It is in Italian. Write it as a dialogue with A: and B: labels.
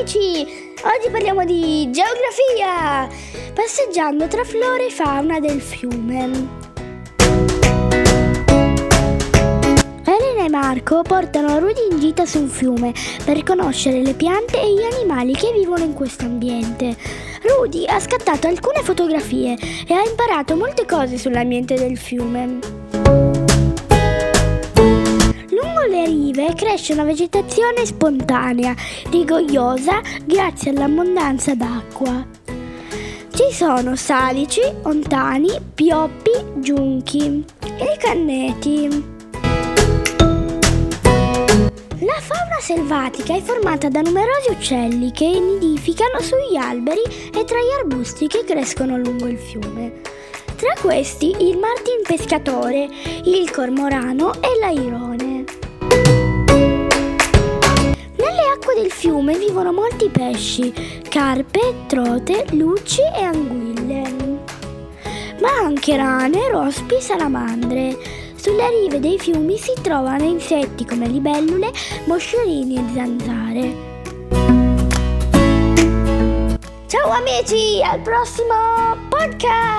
A: Oggi parliamo di geografia, passeggiando tra flora e fauna del fiume. Elena e Marco portano Rudy in gita su un fiume per conoscere le piante e gli animali che vivono in questo ambiente. Rudy ha scattato alcune fotografie e ha imparato molte cose sull'ambiente del fiume le rive cresce una vegetazione spontanea, rigogliosa grazie all'abbondanza d'acqua. Ci sono salici, ontani, pioppi, giunchi e canneti. La fauna selvatica è formata da numerosi uccelli che nidificano sugli alberi e tra gli arbusti che crescono lungo il fiume. Tra questi il martin pescatore, il cormorano e l'airone. Del fiume vivono molti pesci, carpe, trote, luci e anguille. Ma anche rane, rospi salamandre. Sulle rive dei fiumi si trovano insetti come libellule, moscerini e zanzare. Ciao amici, al prossimo podcast!